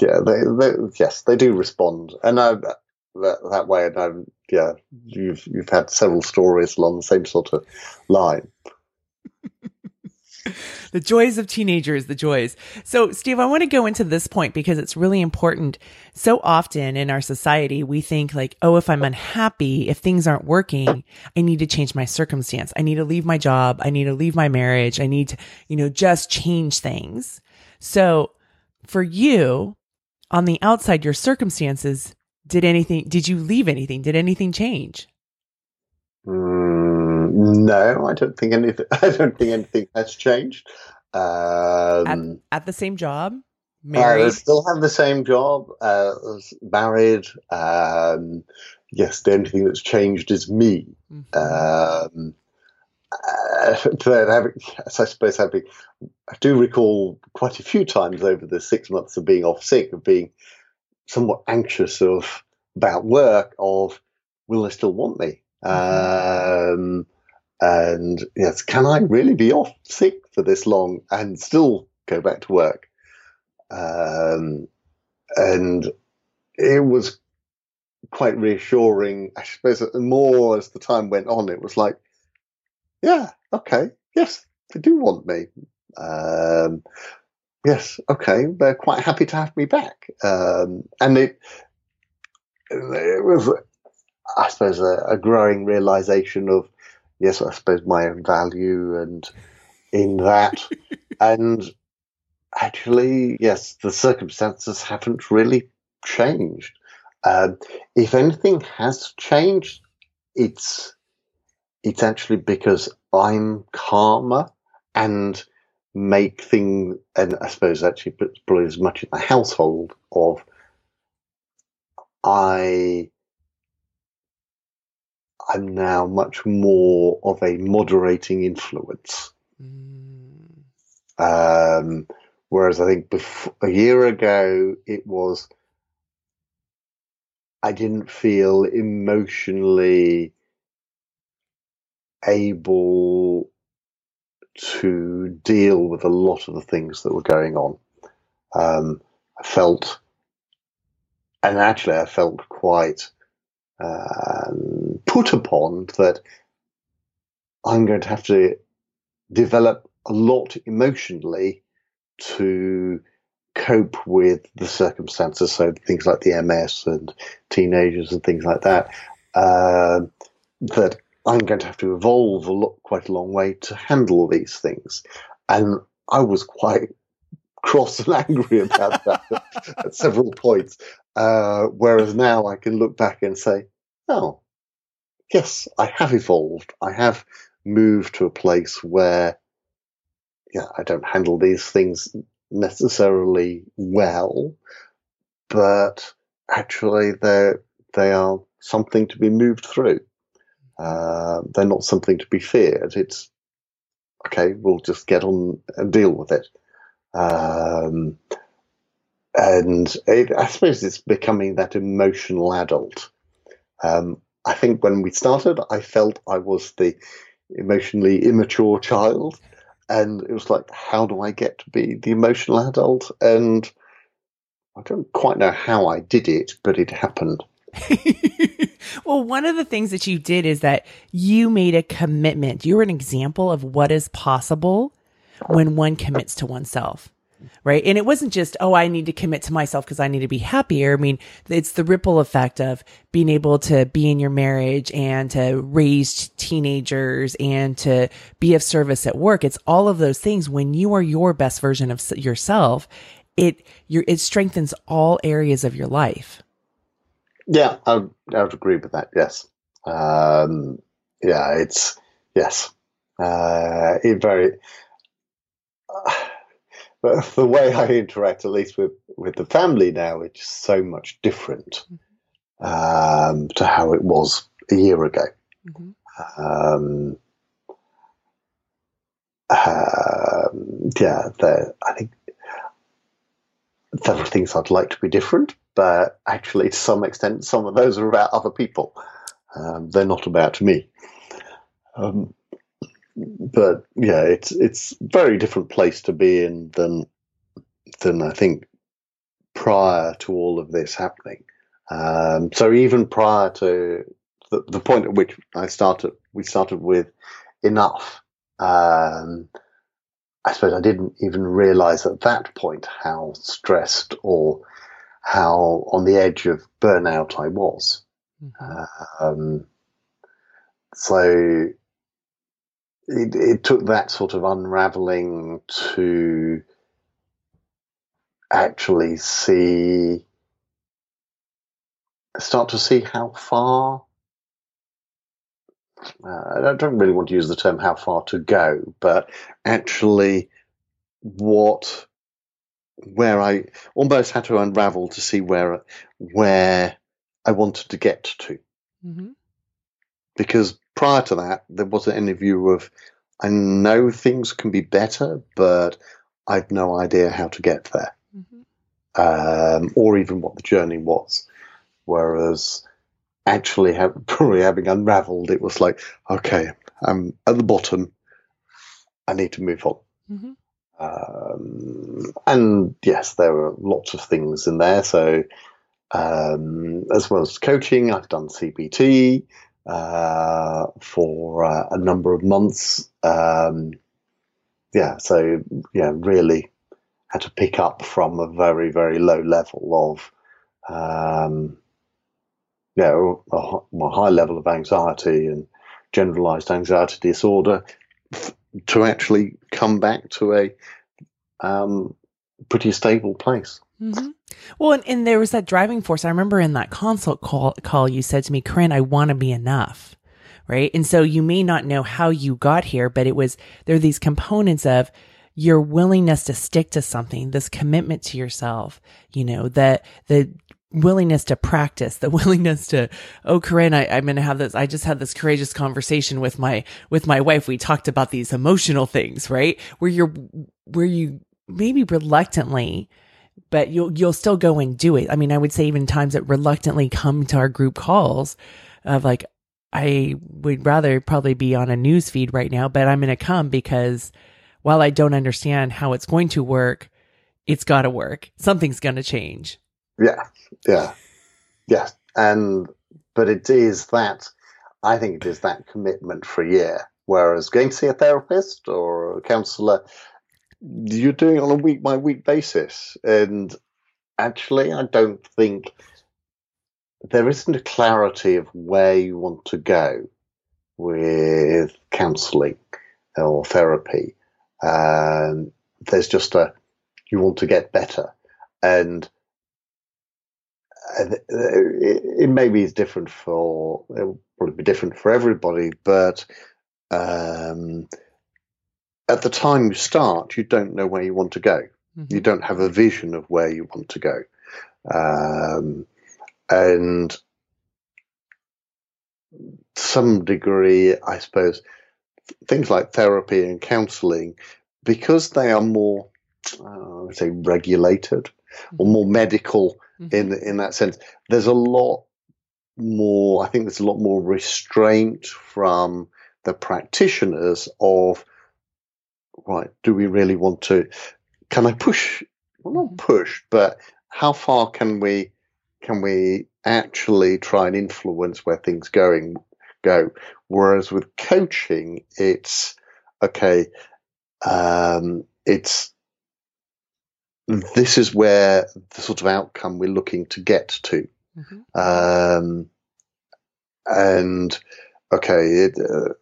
yeah, they, they, yes, they do respond, and I, that that way, and I'm, yeah, you've you've had several stories along the same sort of line. The joys of teenagers, the joys. So, Steve, I want to go into this point because it's really important. So often in our society, we think like, oh, if I'm unhappy, if things aren't working, I need to change my circumstance. I need to leave my job. I need to leave my marriage. I need to, you know, just change things. So for you on the outside, your circumstances, did anything, did you leave anything? Did anything change? Mm, no, I don't think anything. I don't think anything has changed. Um, At, at the same job, I married. still have the same job. Uh, married. Um, yes, the only thing that's changed is me. Mhm. Um, uh, but having, yes, I suppose having, I do recall quite a few times over the six months of being off sick of being somewhat anxious of about work. Of will they still want me? Um, and yes, can I really be off sick for this long and still go back to work? Um, and it was quite reassuring. I suppose more as the time went on, it was like, yeah, okay, yes, they do want me. Um, yes, okay, they're quite happy to have me back. Um, and it, it was, I suppose, a, a growing realization of, yes, I suppose my own value and in that. and actually, yes, the circumstances haven't really changed. Um, if anything has changed, it's it's actually because I'm calmer and make things, and I suppose actually probably as much in the household of I I'm now much more of a moderating influence. Mm. Um, whereas I think before, a year ago it was I didn't feel emotionally able to deal with a lot of the things that were going on. Um, I felt, and actually, I felt quite um, put upon that I'm going to have to develop a lot emotionally to cope with the circumstances. So things like the MS and teenagers and things like that. Uh, that I'm going to have to evolve a lot, quite a long way to handle these things. And I was quite cross and angry about that at several points. Uh, whereas now I can look back and say, oh, yes, I have evolved. I have moved to a place where yeah, I don't handle these things necessarily well, but actually they they are something to be moved through. Uh, they're not something to be feared. It's okay. We'll just get on and deal with it. Um, and it, I suppose it's becoming that emotional adult. Um, I think when we started, I felt I was the emotionally immature child, and it was like, how do I get to be the emotional adult? And I don't quite know how I did it, but it happened. well, one of the things that you did is that you made a commitment. You were an example of what is possible when one commits to oneself. Right. And it wasn't just, oh, I need to commit to myself because I need to be happier. I mean, it's the ripple effect of being able to be in your marriage and to raise teenagers and to be of service at work. It's all of those things. When you are your best version of yourself, it, it strengthens all areas of your life. Yeah, I would, I would agree with that. Yes. Um, yeah, it's yes. Uh, it very. Uh, the way I interact, at least with with the family now, it's so much different mm-hmm. um, to how it was a year ago. Mm-hmm. Um, um, yeah, I think there are things I'd like to be different, but actually, to some extent, some of those are about other people. Um, they're not about me. Um, but yeah, it's it's a very different place to be in than than I think prior to all of this happening. Um, so even prior to the, the, point at which I started, we started with enough. Um, I suppose I didn't even realize at that point how stressed or how on the edge of burnout I was. Mm-hmm. Um, so it, it took that sort of unraveling to actually see, start to see how far. Uh, I don't really want to use the term how far to go, but actually what where I almost had to unravel to see where where I wanted to get to. Mm-hmm. Because prior to that, there wasn't any view of I know things can be better, but I've no idea how to get there, mm-hmm. um, or even what the journey was. Whereas actually, have, probably having unraveled, it was like, okay, I'm at the bottom. I need to move on. Mm-hmm. Um, and yes, there are lots of things in there. So, um, as well as coaching, I've done CBT uh, for uh, a number of months. Um, yeah, so yeah, really had to pick up from a very very low level of um, yeah, a, a high level of anxiety and generalized anxiety disorder to actually come back to a um, pretty stable place. Mm-hmm. Well, and, and, there was that driving force. I remember in that consult call, call you said to me, Koren, I want to be enough. Right. And so you may not know how you got here, but it was, there are these components of your willingness to stick to something, this commitment to yourself, you know, that the willingness to practice, the willingness to, oh, Koren, I, I'm going to have this. I just had this courageous conversation with my, with my wife. We talked about these emotional things, right? Where you're, where you maybe reluctantly, but you'll, you'll still go and do it. I mean, I would say even times that reluctantly come to our group calls of like, I would rather probably be on a news feed right now, but I'm going to come because while I don't understand how it's going to work, it's got to work. Something's going to change. Yeah, yeah, Yeah. And but it is that I think it is that commitment for a year. Whereas going to see a therapist or a counselor, you're doing on a week by week basis. And actually, I don't think there isn't a clarity of where you want to go with counselling or therapy. Um, there's just a you want to get better, and it, it maybe is different for it will probably be different for everybody, but um, at the time you start, you don't know where you want to go. Mm-hmm. You don't have a vision of where you want to go. Um, and some degree, I suppose, things like therapy and counselling, because they are more, uh, I would say, regulated or more medical mm-hmm. in in that sense. There's a lot more. I think there's a lot more restraint from the practitioners of right. Do we really want to? Can I push? Well, not mm-hmm. push, but how far can we can we actually try and influence where things going go? Whereas with coaching, it's okay. Um, it's this is where the sort of outcome we're looking to get to, mm-hmm. um, and okay, it, uh,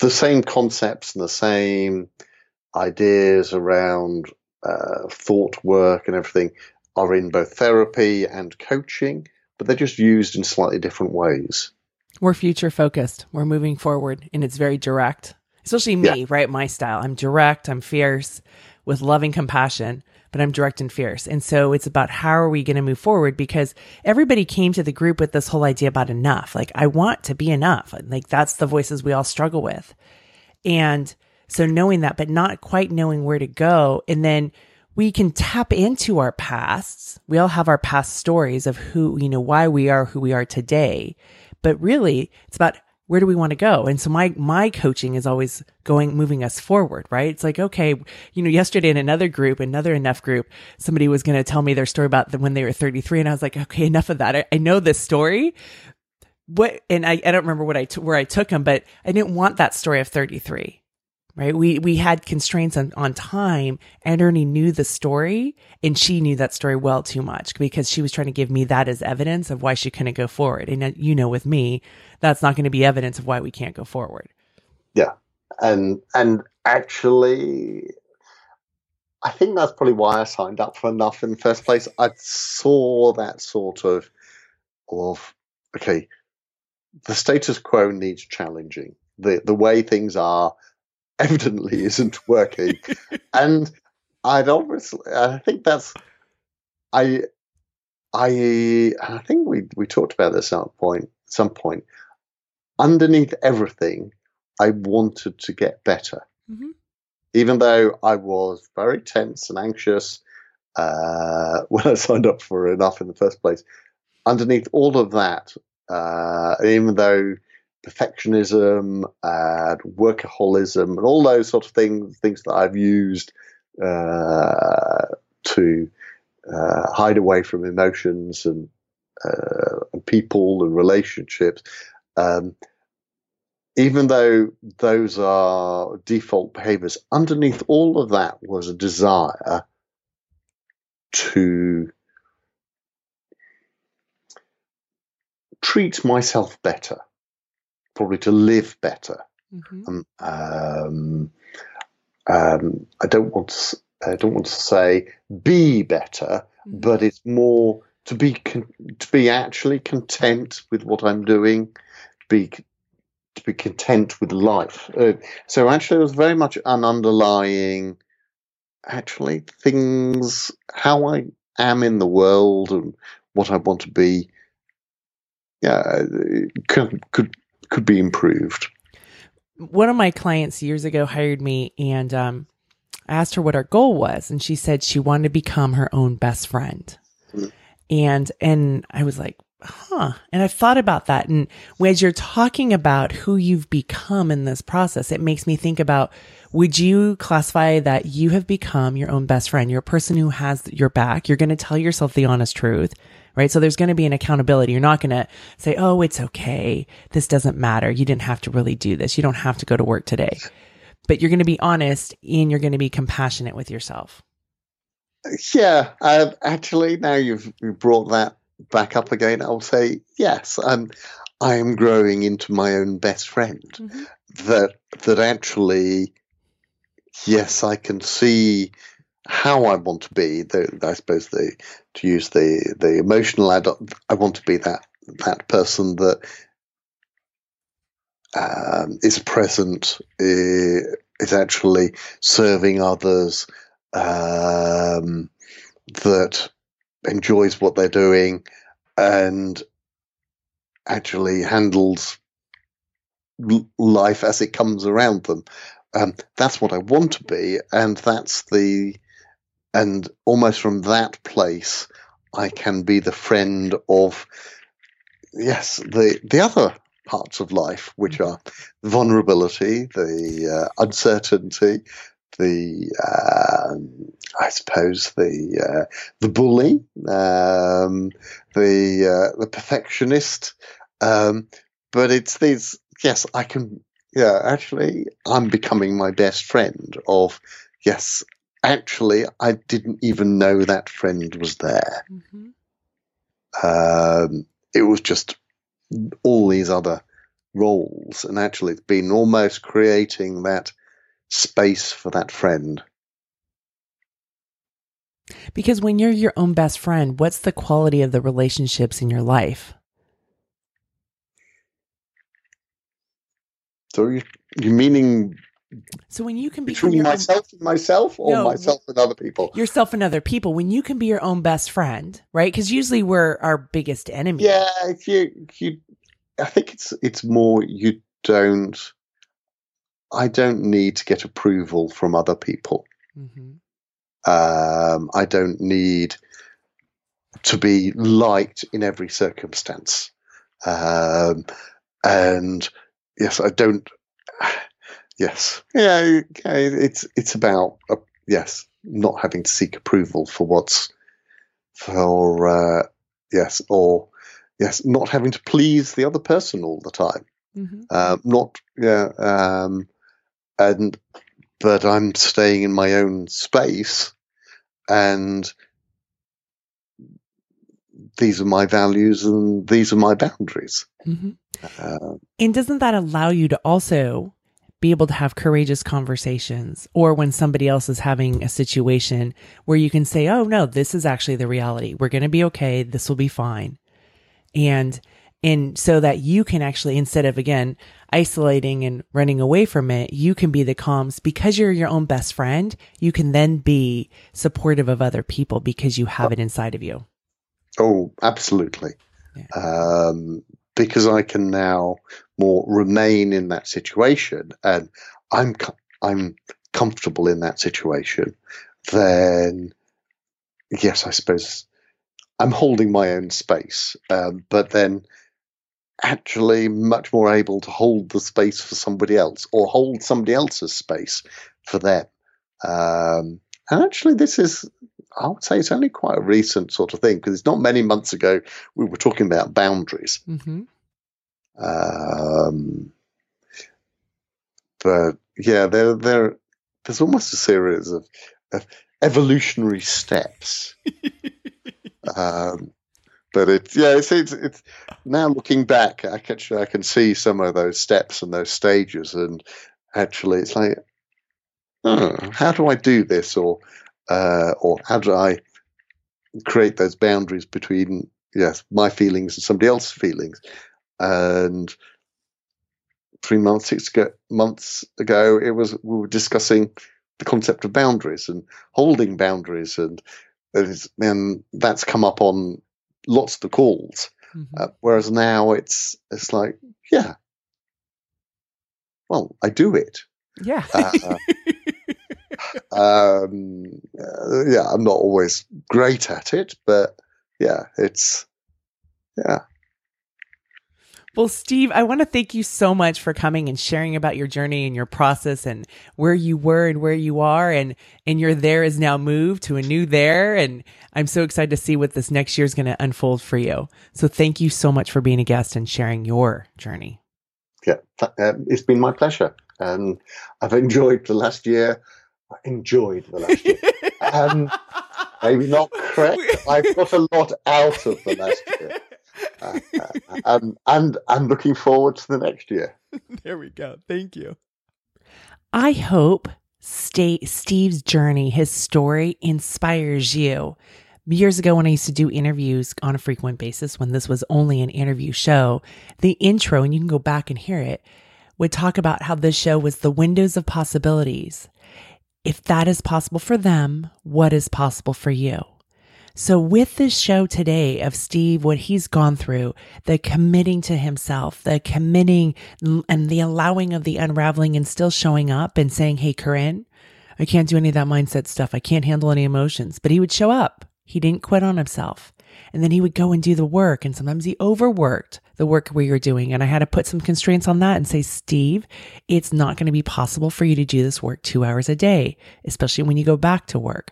the same concepts and the same ideas around uh, thought work and everything are in both therapy and coaching, but they're just used in slightly different ways. We're future focused. We're moving forward, and it's very direct. Especially me, yeah. right? My style. I'm direct. I'm fierce with loving compassion, but I'm direct and fierce. And so it's about how are we going to move forward? Because everybody came to the group with this whole idea about enough. Like, I want to be enough. Like, that's the voices we all struggle with. And so knowing that, but not quite knowing where to go. And then we can tap into our pasts. We all have our past stories of who, you know, why we are who we are today. But really, it's about where do we want to go? And so my, my coaching is always going, moving us forward, right? It's like, okay, you know, yesterday in another group, another enough group, somebody was going to tell me their story about the, when they were 33. And I was like, okay, enough of that. I, I know this story. What, and I, I don't remember what I, t- where I took them, but I didn't want that story of 33 right? We we had constraints on, on time and Ernie knew the story and she knew that story well too much because she was trying to give me that as evidence of why she couldn't go forward. And uh, you know, with me, that's not going to be evidence of why we can't go forward. Yeah. And and actually I think that's probably why I signed up for enough in the first place. I saw that sort of of okay, the status quo needs challenging. The the way things are evidently isn't working. and I'd obviously, I think that's, I, I, I think we we talked about this at some point. Some point, underneath everything, I wanted to get better. Mm-hmm. Even though I was very tense and anxious uh, when I signed up for enough in the first place, underneath all of that, uh, even though perfectionism and workaholism and all those sort of things, things that I've used uh, to uh, hide away from emotions and, uh, and people and relationships. Um, even though those are default behaviors, underneath all of that was a desire to treat myself better probably to live better. Mm-hmm. Um, um, um, I don't want to, I don't want to say be better, mm-hmm. but it's more to be con- to be actually content with what I'm doing, to be to be content with life. Uh, so actually, it was very much an underlying, actually things how I am in the world and what I want to be, yeah, could could could be improved. One of my clients years ago hired me, and um, I asked her what her goal was, and she said she wanted to become her own best friend. Mm. And and I was like, huh. And I've thought about that. And as you're talking about who you've become in this process, it makes me think about would you classify that you have become your own best friend? You're a person who has your back. You're going to tell yourself the honest truth, right? So there's going to be an accountability. You're not going to say, Oh, it's okay. This doesn't matter. You didn't have to really do this. You don't have to go to work today, but you're going to be honest and you're going to be compassionate with yourself. Yeah. Uh, actually, now you've, you've brought that back up again, I'll say yes. I'm I am growing into my own best friend. Mm-hmm. That that actually, yes, I can see how I want to be. The, I suppose the to use the the emotional adult, I want to be that that person that um, is present, is actually serving others, um, that enjoys what they're doing and actually handles life as it comes around them. Um, that's what I want to be, and that's the and almost from that place, I can be the friend of yes the the other parts of life, which mm-hmm. are vulnerability, the uh, uncertainty, the uh, I suppose the uh, the bully, um, the uh, the perfectionist, um, but it's these. Yes, I can. Yeah, actually, I'm becoming my best friend. Of yes, actually, I didn't even know that friend was there. Mm-hmm. Um, it was just all these other roles, and actually, it's been almost creating that space for that friend. Because when you're your own best friend, what's the quality of the relationships in your life? So you you meaning so when you can be between myself own, and myself, or no, myself and other people, yourself and other people. When you can be your own best friend, right? Because usually we're our biggest enemy. Yeah, you you. I think it's it's more you don't I don't need to get approval from other people. Mm-hmm. Um, I don't need to be liked in every circumstance. Um, and yes, I don't. Yes, yeah, it's it's about uh, yes, not having to seek approval for what's for uh, yes, or yes, not having to please the other person all the time. Mm-hmm. Uh, not yeah, um, and but I'm staying in my own space, and these are my values and these are my boundaries. Mm-hmm. Uh, and doesn't that allow you to also be able to have courageous conversations or when somebody else is having a situation where you can say, Oh no, this is actually the reality. We're going to be okay. This will be fine. And and so that you can actually, instead of again, isolating and running away from it, you can be the calms because you're your own best friend. You can then be supportive of other people because you have it inside of you. Oh, absolutely. Yeah. Um, because I can now more remain in that situation and I'm, I'm comfortable in that situation, then yes, I suppose I'm holding my own space. Um, but then actually much more able to hold the space for somebody else or hold somebody else's space for them. Um, and actually, this is, I would say, it's only quite a recent sort of thing because it's not many months ago we were talking about boundaries. Mm-hmm. Um, but yeah, there, there, there's almost a series of, of evolutionary steps. um, but it's yeah, it's, it's it's now looking back, I can I can see some of those steps and those stages, and actually, it's like, oh, how do I do this, or uh, or how do I create those boundaries between yes my feelings and somebody else's feelings, and three months six ago, months ago, it was we were discussing the concept of boundaries and holding boundaries and and that's come up on lots of the calls. Mm-hmm. Uh, whereas now it's it's like, yeah, well, I do it. Yeah. uh, um, uh, yeah, I'm not always great at it, but yeah, it's yeah. Well, Steve, I want to thank you so much for coming and sharing about your journey and your process and where you were and where you are and and your there is now moved to a new there and I'm so excited to see what this next year is going to unfold for you. So thank you so much for being a guest and sharing your journey. Yeah, uh, it's been my pleasure. And I've enjoyed the last year. I enjoyed the last year. um, maybe not correct. I've got a lot out of the last year. Uh, uh, um, and I'm looking forward to the next year. There we go. Thank you. I hope Steve's journey, his story inspires you. Years ago, when I used to do interviews on a frequent basis, when this was only an interview show, the intro, and you can go back and hear it, would talk about how this show was the windows of possibilities. If that is possible for them, what is possible for you? So, with this show today of Steve, what he's gone through, the committing to himself, the committing and the allowing of the unraveling and still showing up and saying, Hey, Koren, I can't do any of that mindset stuff. I can't handle any emotions. But he would show up. He didn't quit on himself. And then he would go and do the work. And sometimes he overworked the work we were doing. And I had to put some constraints on that and say, Steve, it's not going to be possible for you to do this work two hours a day, especially when you go back to work.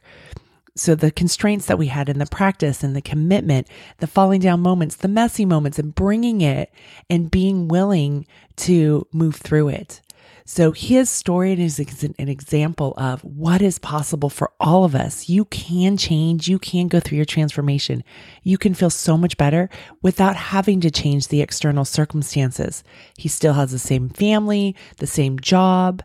So the constraints that we had in the practice and the commitment, the falling down moments, the messy moments and bringing it and being willing to move through it. So his story is an example of what is possible for all of us. You can change. You can go through your transformation. You can feel so much better without having to change the external circumstances. He still has the same family, the same job,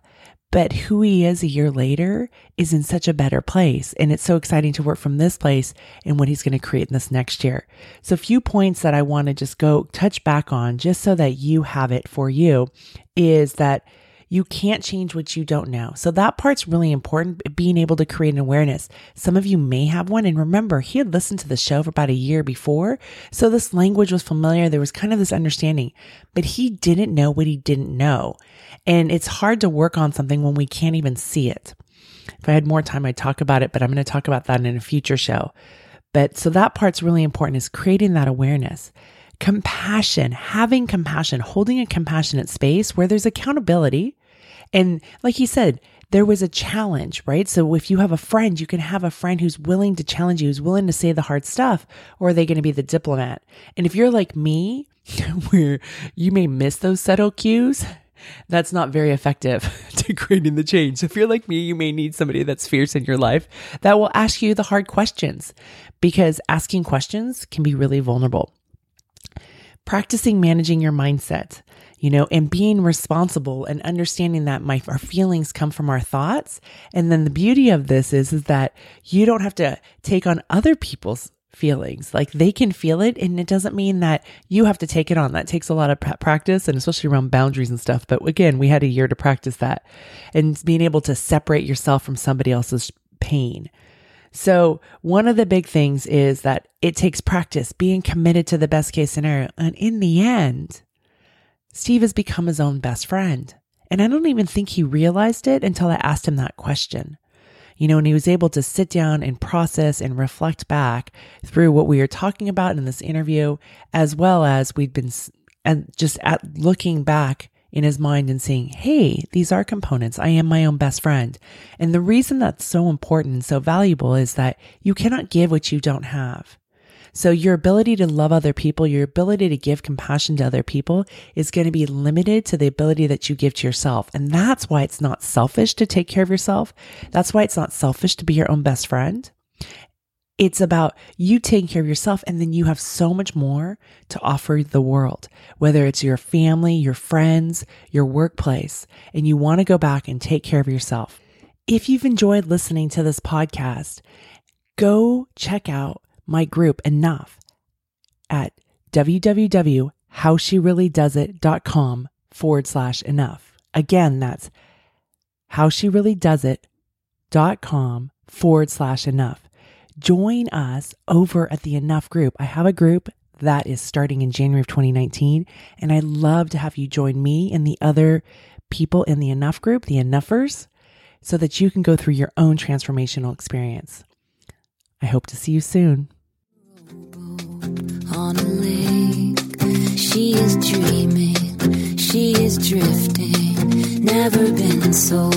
but who he is a year later is in such a better place. And it's so exciting to work from this place and what he's going to create in this next year. So a few points that I want to just go touch back on just so that you have it for you is that you can't change what you don't know. So that part's really important, being able to create an awareness. Some of you may have one. And remember, he had listened to the show for about a year before. So this language was familiar. There was kind of this understanding, but he didn't know what he didn't know. And it's hard to work on something when we can't even see it. If I had more time, I'd talk about it, but I'm going to talk about that in a future show. But so that part's really important is creating that awareness compassion, having compassion, holding a compassionate space where there's accountability. And like he said, there was a challenge, right? So if you have a friend, you can have a friend who's willing to challenge you, who's willing to say the hard stuff, or are they going to be the diplomat? And if you're like me, where you may miss those subtle cues, that's not very effective to creating the change. If you're like me, you may need somebody that's fierce in your life that will ask you the hard questions because asking questions can be really vulnerable practicing managing your mindset, you know, and being responsible and understanding that my our feelings come from our thoughts. And then the beauty of this is is that you don't have to take on other people's feelings. Like they can feel it and it doesn't mean that you have to take it on. That takes a lot of practice and especially around boundaries and stuff. But again, we had a year to practice that and being able to separate yourself from somebody else's pain. So, one of the big things is that it takes practice, being committed to the best case scenario. And in the end, Steve has become his own best friend. And I don't even think he realized it until I asked him that question. You know, and he was able to sit down and process and reflect back through what we were talking about in this interview, as well as we'd been and just at looking back in his mind and saying, Hey, these are components. I am my own best friend. And the reason that's so important and so valuable is that you cannot give what you don't have. So your ability to love other people, your ability to give compassion to other people is going to be limited to the ability that you give to yourself. And that's why it's not selfish to take care of yourself. That's why it's not selfish to be your own best friend. It's about you taking care of yourself and then you have so much more to offer the world, whether it's your family, your friends, your workplace, and you want to go back and take care of yourself. If you've enjoyed listening to this podcast, go check out my group enough at www.howshereallydoesit.com forward slash enough. Again, that's howshereallydoesit.com forward slash enough join us over at the Enough group. I have a group that is starting in January of 2019, and I'd love to have you join me and the other people in the Enough group, the Enough-ers, so that you can go through your own transformational experience. I hope to see you soon. On a lake, she is dreaming, she is drifting, never been so